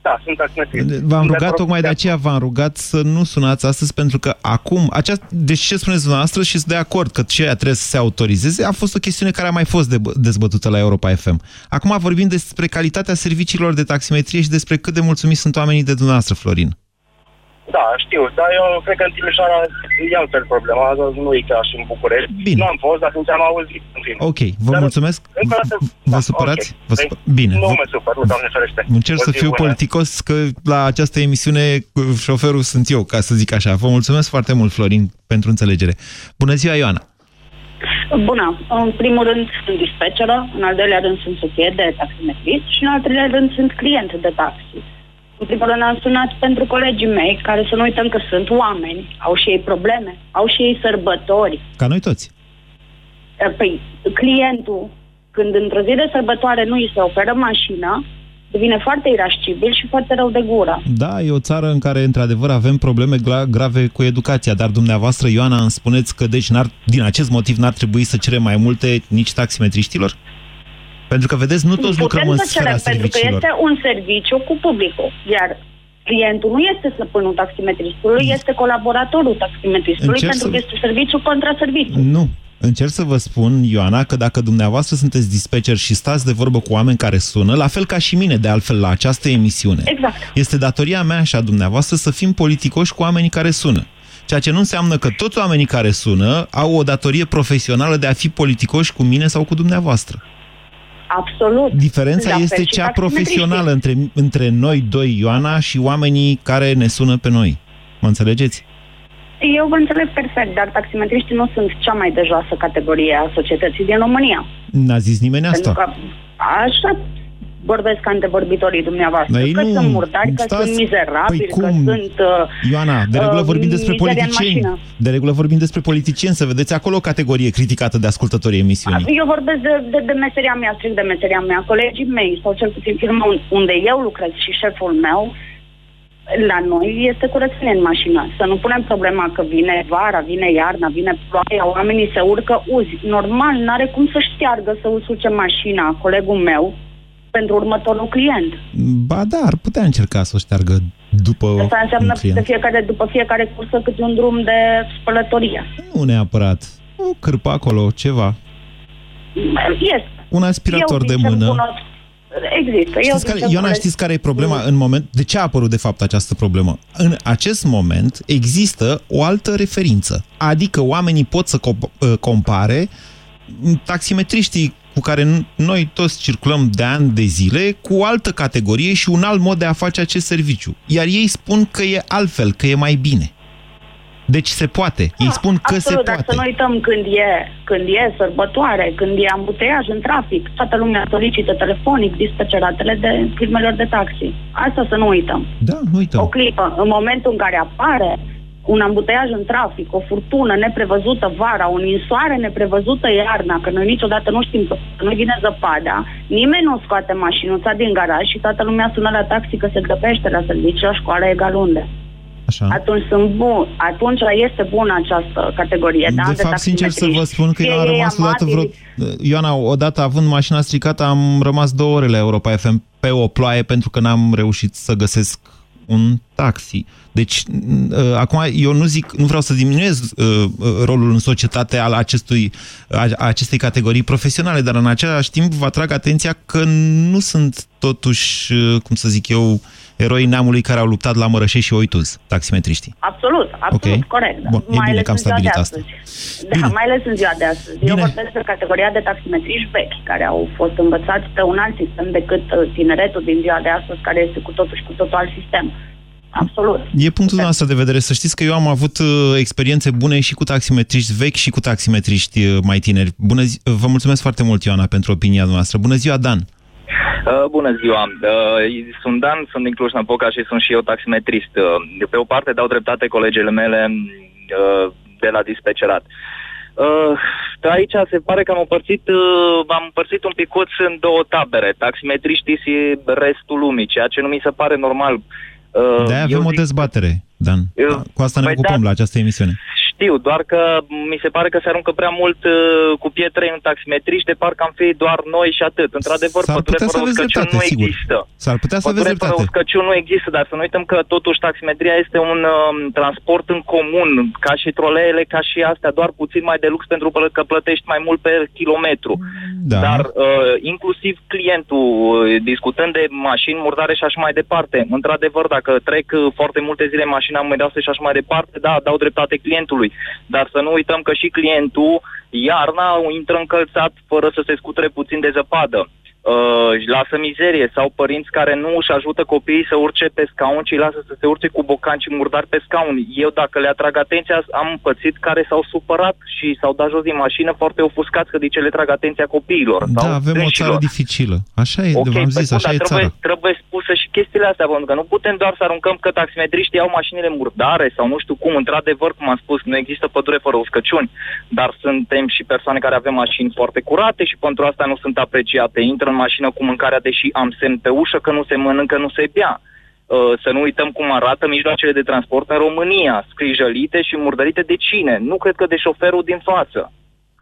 Da, sunt taximetrist. V-am Sunt de rugat acord- tocmai de aceea, v-am rugat să nu sunați astăzi, pentru că acum, acea, deci ce spuneți dumneavoastră și sunt de acord că ceea trebuie să se autorizeze, a fost o chestiune care a mai fost de, dezbătută la Europa FM. Acum vorbim despre calitatea serviciilor de taximetrie și despre cât de mulțumiți sunt oamenii de dumneavoastră, Florin. Da, știu, dar eu cred că în Timișoara e altfel problema, nu e ca și în București. Bine. Nu am fost, dar atunci am auzit. În fine. Ok, vă Dar, mulțumesc. încă o dată, Vă da, supărați? ok. Vă supă... Bine. Nu vă- mă supăr, nu, doamne ferește. Încerc O să zi fiu bună. politicos, că la această emisiune cu șoferul sunt eu, ca să zic așa. Vă mulțumesc foarte mult, Florin, pentru înțelegere. Bună ziua, Ioana! Bună. În primul rând sunt dispeceră, în al doilea rând sunt soție de taximetrist și în al treilea rând sunt client de taxi. În primul rând am sunat pentru colegii mei, care să nu uităm că sunt oameni, au și ei probleme, au și ei sărbători. Ca noi toți. Păi, clientul, când într-o zi de sărbătoare nu îi se oferă mașina, devine foarte irascibil și foarte rău de gură. Da, e o țară în care, într-adevăr, avem probleme gra- grave cu educația, dar dumneavoastră, Ioana, îmi spuneți că, deci, n-ar, din acest motiv, n-ar trebui să cerem mai multe nici taximetriștilor? Pentru că, vedeți, nu toți lucrăm în Putem să sfera cerem, pentru că serviciilor. este un serviciu cu publicul, iar clientul nu este stăpânul taximetristului, este colaboratorul taximetristului, Încerc pentru să- că este serviciu contra serviciu. Nu. Încerc să vă spun, Ioana, că dacă dumneavoastră sunteți dispecer și stați de vorbă cu oameni care sună, la fel ca și mine, de altfel, la această emisiune, Exact. este datoria mea și a dumneavoastră să fim politicoși cu oamenii care sună. Ceea ce nu înseamnă că toți oamenii care sună au o datorie profesională de a fi politicoși cu mine sau cu dumneavoastră. Absolut. Diferența La fel este și cea taximetriștii. profesională între, între noi doi, Ioana, și oamenii care ne sună pe noi. Mă înțelegeți? Eu vă înțeleg perfect, dar taximetriștii nu sunt cea mai de joasă categorie a societății din România. N-a zis nimeni asta. Pentru că așa vorbesc antevorbitorii dumneavoastră, Dar ei că nu- sunt murdari, că stați- sunt mizerabili, Păi că cum? sunt... Uh, Ioana, de regulă uh, vorbim despre mizeria în politicieni. mașină. De regulă vorbim despre politicieni, să vedeți acolo o categorie criticată de ascultătorii emisiunii. Eu vorbesc de, de, de meseria mea, strict de meseria mea. Colegii mei, sau cel puțin firma un- unde eu lucrez și șeful meu, la noi este curățenie în mașină. Să nu punem problema că vine vara, vine iarna, vine ploaia, oamenii se urcă uzi. Normal, n-are cum să șteargă să usuce mașina colegul meu pentru următorul client. Ba da, ar putea încerca să o șteargă după Asta înseamnă un client. de fiecare, după fiecare cursă câte un drum de spălătorie. Nu neapărat. O cârpă acolo, ceva. Este. Un aspirator Eu, de sincer, mână. cunosc- Există. Eu, Știți care, sincer, Ioana, cunosc- știți care e problema în moment? De ce a apărut de fapt această problemă? În acest moment există o altă referință. Adică oamenii pot să comp- uh, compare taximetriștii cu care n- noi toți circulăm de ani de zile cu o altă categorie și un alt mod de a face acest serviciu. Iar ei spun că e altfel, că e mai bine. Deci se poate. Ei spun că Absolut, se dar poate. să nu uităm când e, când e sărbătoare, când e ambuteiaj în trafic, toată lumea solicită telefonic dispeceratele de firmelor de taxi. Asta să nu uităm. Da, nu uităm. O clipă, în momentul în care apare un ambuteiaj în trafic, o furtună neprevăzută vara, o ninsoare neprevăzută iarna, că noi niciodată nu știm că nu vine zăpada, nimeni nu scoate mașinuța din garaj și toată lumea sună la taxi că se grăbește la serviciu, la școală, egal unde. Așa. Atunci sunt bun, atunci este bună această categorie, da? De fapt, sincer să vă taximetriști. spun că Fie eu am ei rămas odată vreo... amabili, Ioana, odată având mașina stricată, am rămas două ore la Europa FM pe o ploaie pentru că n-am reușit să găsesc un taxi. Deci, uh, acum, eu nu zic, nu vreau să diminuez uh, uh, rolul în societate al acestui, a, a acestei categorii profesionale, dar în același timp vă atrag atenția că nu sunt totuși, uh, cum să zic eu, eroi neamului care au luptat la Mărășe și Oituz, taximetriștii. Absolut, absolut, Ok. corect. da. Bun, e bine ales că am în ziua stabilit de asta. astăzi. Da, mai ales în ziua de astăzi. Eu vorbesc de categoria de taximetriști vechi, care au fost învățați pe un alt sistem decât uh, tineretul din ziua de astăzi, care este cu totul și cu totul alt sistem. Absolut. E punctul nostru de vedere. Să știți că eu am avut uh, experiențe bune și cu taximetriști vechi și cu taximetriști uh, mai tineri. Bună zi- Vă mulțumesc foarte mult, Ioana, pentru opinia noastră. Bună ziua, Dan! Uh, bună ziua! Uh, sunt Dan, sunt din Cluj-Napoca și sunt și eu taximetrist. Uh, de pe o parte dau dreptate colegele mele uh, de la dispecerat. Uh, aici se pare că am împărțit, uh, am împărțit un picuț în două tabere, taximetriștii și restul lumii, ceea ce nu mi se pare normal. Uh, De-aia eu avem o zic- dezbatere, Dan. Eu- Cu asta ne Păi ocupăm da. la această emisiune. Știu, doar că mi se pare că se aruncă prea mult uh, cu pietre în taximetriști, de parcă am fi doar noi și atât. Într-adevăr, S-ar pădure putea să fără aveți uscăciuni dreptate, nu sigur. există. S-ar putea să aveți Pădure fără dreptate. uscăciuni nu există, dar să nu uităm că totuși taximetria este un um, transport în comun, ca și troleele, ca și astea, doar puțin mai de lux pentru că plătești mai mult pe kilometru. Da. Dar uh, inclusiv clientul, uh, discutând de mașini murdare și așa mai departe, într-adevăr, dacă trec uh, foarte multe zile în mașina măreasă și așa mai departe, da, dau dreptate clientului. Dar să nu uităm că și clientul, iarna, intră încălțat fără să se scuture puțin de zăpadă. Uh, își lasă mizerie sau părinți care nu își ajută copiii să urce pe scaun, ci îi lasă să se urce cu bocanci murdari pe scaun. Eu, dacă le atrag atenția, am pățit care s-au supărat și s-au dat jos din mașină foarte ofuscați că de ce le trag atenția copiilor. sau Da, avem o dânșilor. țară dificilă. Așa e, Ok, v-am păi zis, bun, așa dar e trebuie, țara. trebuie spusă și chestiile astea, pentru că nu putem doar să aruncăm că taximetriștii au mașinile murdare sau nu știu cum. Într-adevăr, cum am spus, nu există pădure fără uscăciuni, dar suntem și persoane care avem mașini foarte curate și pentru asta nu sunt apreciate. Intră în mașină cu mâncarea, deși am semn pe ușă că nu se mănâncă, nu se bea. Uh, Să nu uităm cum arată mijloacele de transport în România, scrijălite și murdărite de cine? Nu cred că de șoferul din față.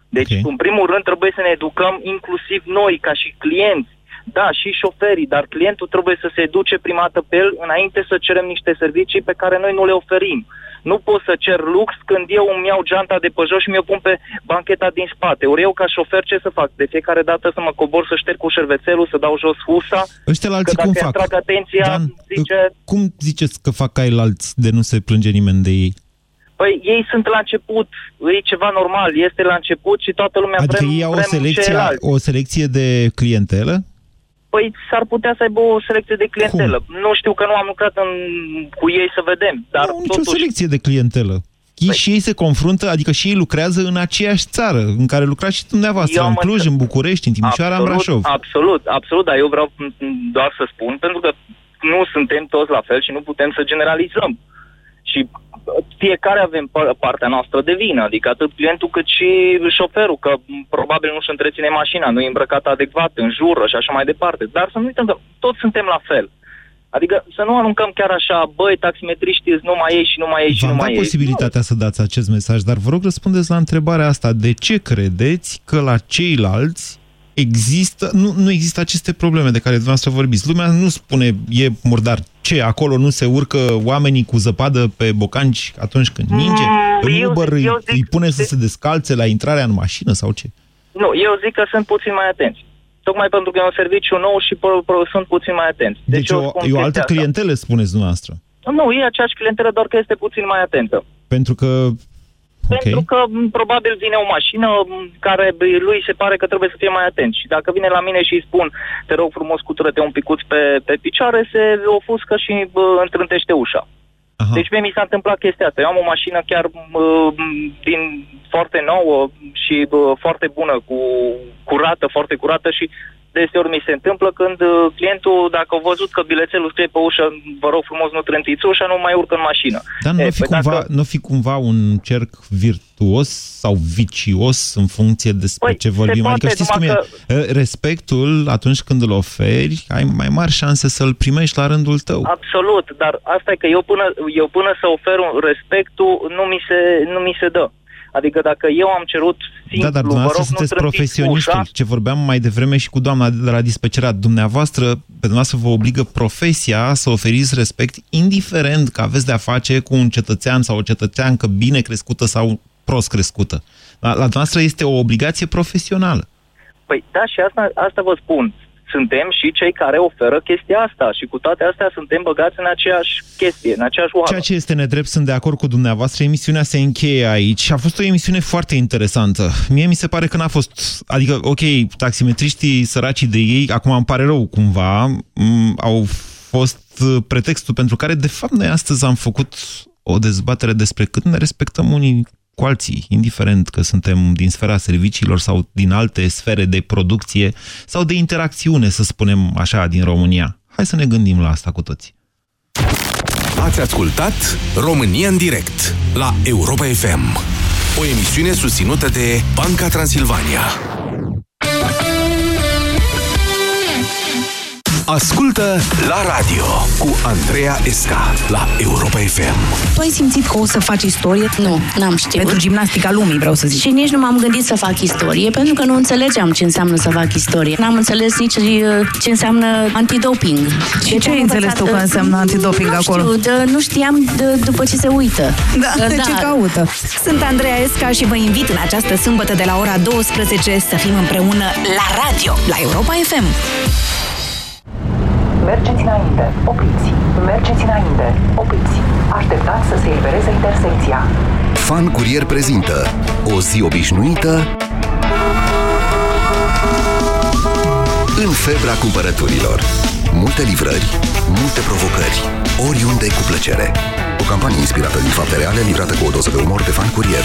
Deci, okay. în primul rând, trebuie să ne educăm inclusiv noi, ca și clienți. Da, și șoferii, dar clientul trebuie să se educe prima dată pe el înainte să cerem niște servicii pe care noi nu le oferim. Nu pot să cer lux când eu îmi iau geanta de pe jos și mi-o pun pe bancheta din spate. Ori eu, ca șofer, ce să fac? De fiecare dată să mă cobor, să șterg cu șervețelul, să dau jos husa? Ăștia la alții că dacă cum îi fac? atrag atenția, Dan, zice... Cum ziceți că fac ceilalți de nu se plânge nimeni de ei? Păi ei sunt la început, e ceva normal, este la început și toată lumea Adică vrem, ei au o vrem selecție, ceilalți. o selecție de clientelă? Păi s-ar putea să aibă o selecție de clientelă. Nu știu că nu am lucrat în, cu ei să vedem, dar Nu, nicio totuși... selecție de clientelă. Ei Păi- și ei se confruntă, adică și ei lucrează în aceeași țară în care lucrați și dumneavoastră, Eu am în Cluj, înțe- în București, în Timișoara, în Brașov. Absolut, absolut, dar eu vreau m, doar să spun, pentru că nu suntem toți la fel și nu putem să generalizăm. Și uh, fiecare avem pa- partea noastră de vină, adică atât clientul cât și șoferul, că m, probabil nu-și întreține mașina, nu e îmbrăcat adecvat, în jură și așa mai departe. Dar să nu uităm că toți suntem la fel. Adică să nu aruncăm chiar așa, băi, taximetriștii sunt numai ei și numai ei și V-am numai dat ei. posibilitatea să dați acest mesaj, dar vă rog răspundeți la întrebarea asta. De ce credeți că la ceilalți există, nu, nu există aceste probleme de care dumneavoastră vorbiți? Lumea nu spune, e murdar. Ce, acolo nu se urcă oamenii cu zăpadă pe bocanci atunci când ninge? Mm, În eu Uber zic- îi, eu zic- îi pune să se descalțe la intrarea în mașină sau ce? Nu, eu zic că sunt puțin mai atenți. Tocmai pentru că e un serviciu nou și pro, pro, sunt puțin mai atenți. Deci, eu o, spun e o chestia altă asta. clientelă, spuneți dumneavoastră. Nu, e aceeași clientelă, doar că este puțin mai atentă. Pentru că Pentru că m, probabil vine o mașină m, care b, lui se pare că trebuie să fie mai atent. Și dacă vine la mine și îi spun, te rog frumos, cutură-te un picuț pe, pe picioare, se ofuscă și bă, întrântește ușa. Aha. Deci mie mi s-a întâmplat chestia asta. Eu am o mașină chiar bă, din foarte nouă și bă, foarte bună, cu curată, foarte curată și deseori mi se întâmplă când uh, clientul, dacă a văzut că bilețelul scrie pe ușă, vă rog frumos, nu trântiți ușa, nu mai urcă în mașină. Dar nu E, fi, păi cumva, dacă- nu fi cumva un cerc virtuos sau vicios în funcție despre Păi, ce se vorbim? poate, adică știți cum numai e? Uh, Respectul, atunci când îl oferi, ai mai mari șanse să-l primești la rândul tău. Absolut, dar asta e că eu până, eu până să ofer un respectul, nu mi, se, nu mi se dă. Adică dacă eu am cerut simplu, Da, dar vă dumneavoastră rog, nu sunteți trântiți profesionistul. ușa, Ce vorbeam mai devreme și cu doamna de la dispecerea dumneavoastră, pe dumneavoastră vă obligă profesia să oferiți respect, indiferent că aveți de-a face cu un cetățean sau o cetățeancă bine crescută sau prost crescută. La, la dumneavoastră este o obligație profesională. Păi da, și asta, asta vă spun. Suntem și cei care oferă chestia asta și cu toate astea suntem băgați în aceeași chestie, în aceeași oală. Ceea ce este nedrept, sunt de acord cu dumneavoastră, emisiunea se încheie aici. A fost o emisiune foarte interesantă. Mie mi se pare că n-a fost... Adică, ok, taximetriștii săracii de ei, acum îmi pare rău cumva, m, au fost uh, pretextul pentru care, de fapt, noi astăzi am făcut o dezbatere despre cât ne respectăm unii cu alții, indiferent că suntem din sfera serviciilor sau din alte sfere de producție sau de interacțiune, să spunem așa, din România. Hai să ne gândim la asta cu toți. Ați ascultat România în direct la Europa FM. O emisiune susținută de Banca Transilvania. Ascultă la radio cu Andreea Esca la Europa FM. Tu ai simțit că o să faci istorie? Nu, n-am știut. Pentru gimnastica lumii, vreau să zic. Și nici nu m-am gândit să fac istorie, pentru că nu înțelegeam ce înseamnă să fac istorie. N-am înțeles nici uh, ce înseamnă antidoping. Și Deci ce am ai înțeles învățat, tu că uh, înseamnă antidoping nu acolo? Știu, de, nu știam de, după ce se uită. Da, Uh, ce caută? Sunt Andreea Esca și vă invit în această sâmbătă de la ora 12 să fim împreună la radio, la Europa FM. Mergeți înainte, opriți. Mergeți înainte, opriți. Așteptați să se elibereze intersecția. Fan Curier prezintă O zi obișnuită În febra cumpărăturilor Multe livrări, multe provocări Oriunde cu plăcere O campanie inspirată din fapte reale Livrată cu o doză de umor de Fan Curier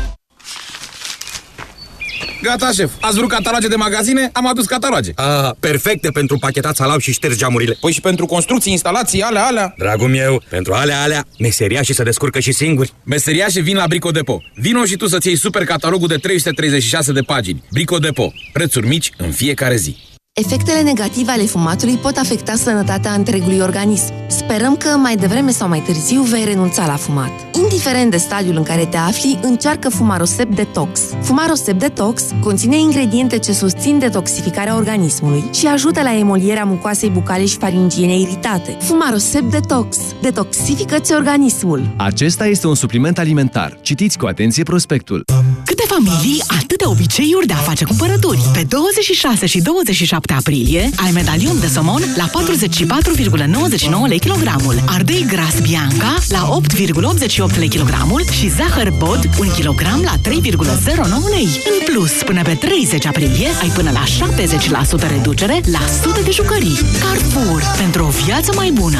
Gata, șef. Ați vrut cataloge de magazine? Am adus cataloge. Ah, perfecte pentru pachetat salam și ștergi geamurile. Păi și pentru construcții, instalații, alea, alea. Dragul meu, pentru alea, alea, meseriașii se descurcă și singuri. Meseriașii vin la Brico Depo. Vino și tu să-ți iei super catalogul de 336 de pagini. Brico Depo. Prețuri mici în fiecare zi. Efectele negative ale fumatului pot afecta sănătatea întregului organism. Sperăm că mai devreme sau mai târziu vei renunța la fumat. Indiferent de stadiul în care te afli, încearcă Fumarosep Detox. Fumarosep Detox conține ingrediente ce susțin detoxificarea organismului și ajută la emolierea mucoasei bucale și faringiene iritate. Fumarosep Detox. Detoxifică-ți organismul. Acesta este un supliment alimentar. Citiți cu atenție prospectul. Câte familii, atâtea obiceiuri de a face cumpărături. Pe 26 și 27 aprilie ai medalion de somon la 44,99 lei kilogramul, ardei gras bianca la 8,88 lei kilogramul și zahăr bod 1 kg la 3,09 lei. În plus, până pe 30 aprilie ai până la 70% reducere la sute de jucării. Carrefour, pentru o viață mai bună.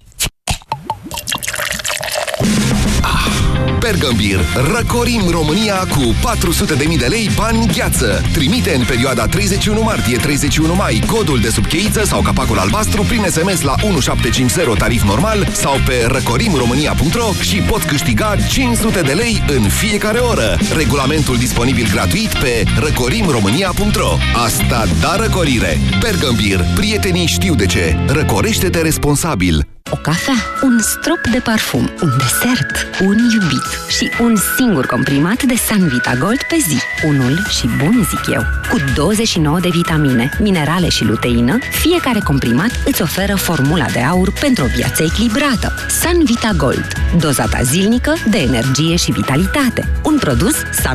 Bergambir. Răcorim România cu 400.000 de lei bani gheață. Trimite în perioada 31 martie-31 mai codul de subcheiță sau capacul albastru prin SMS la 1750 tarif normal sau pe răcorimromânia.ro și pot câștiga 500 de lei în fiecare oră. Regulamentul disponibil gratuit pe răcorimromânia.ro Asta da răcorire! Bergambir. Prietenii știu de ce. Răcorește-te responsabil. O cafea, un strop de parfum, un desert, un iubit și un singur comprimat de Sanvita Gold pe zi. Unul și bun, zic eu. Cu 29 de vitamine, minerale și luteină, fiecare comprimat îți oferă formula de aur pentru o viață echilibrată. Sanvita Gold. Dozata zilnică de energie și vitalitate. Un produs San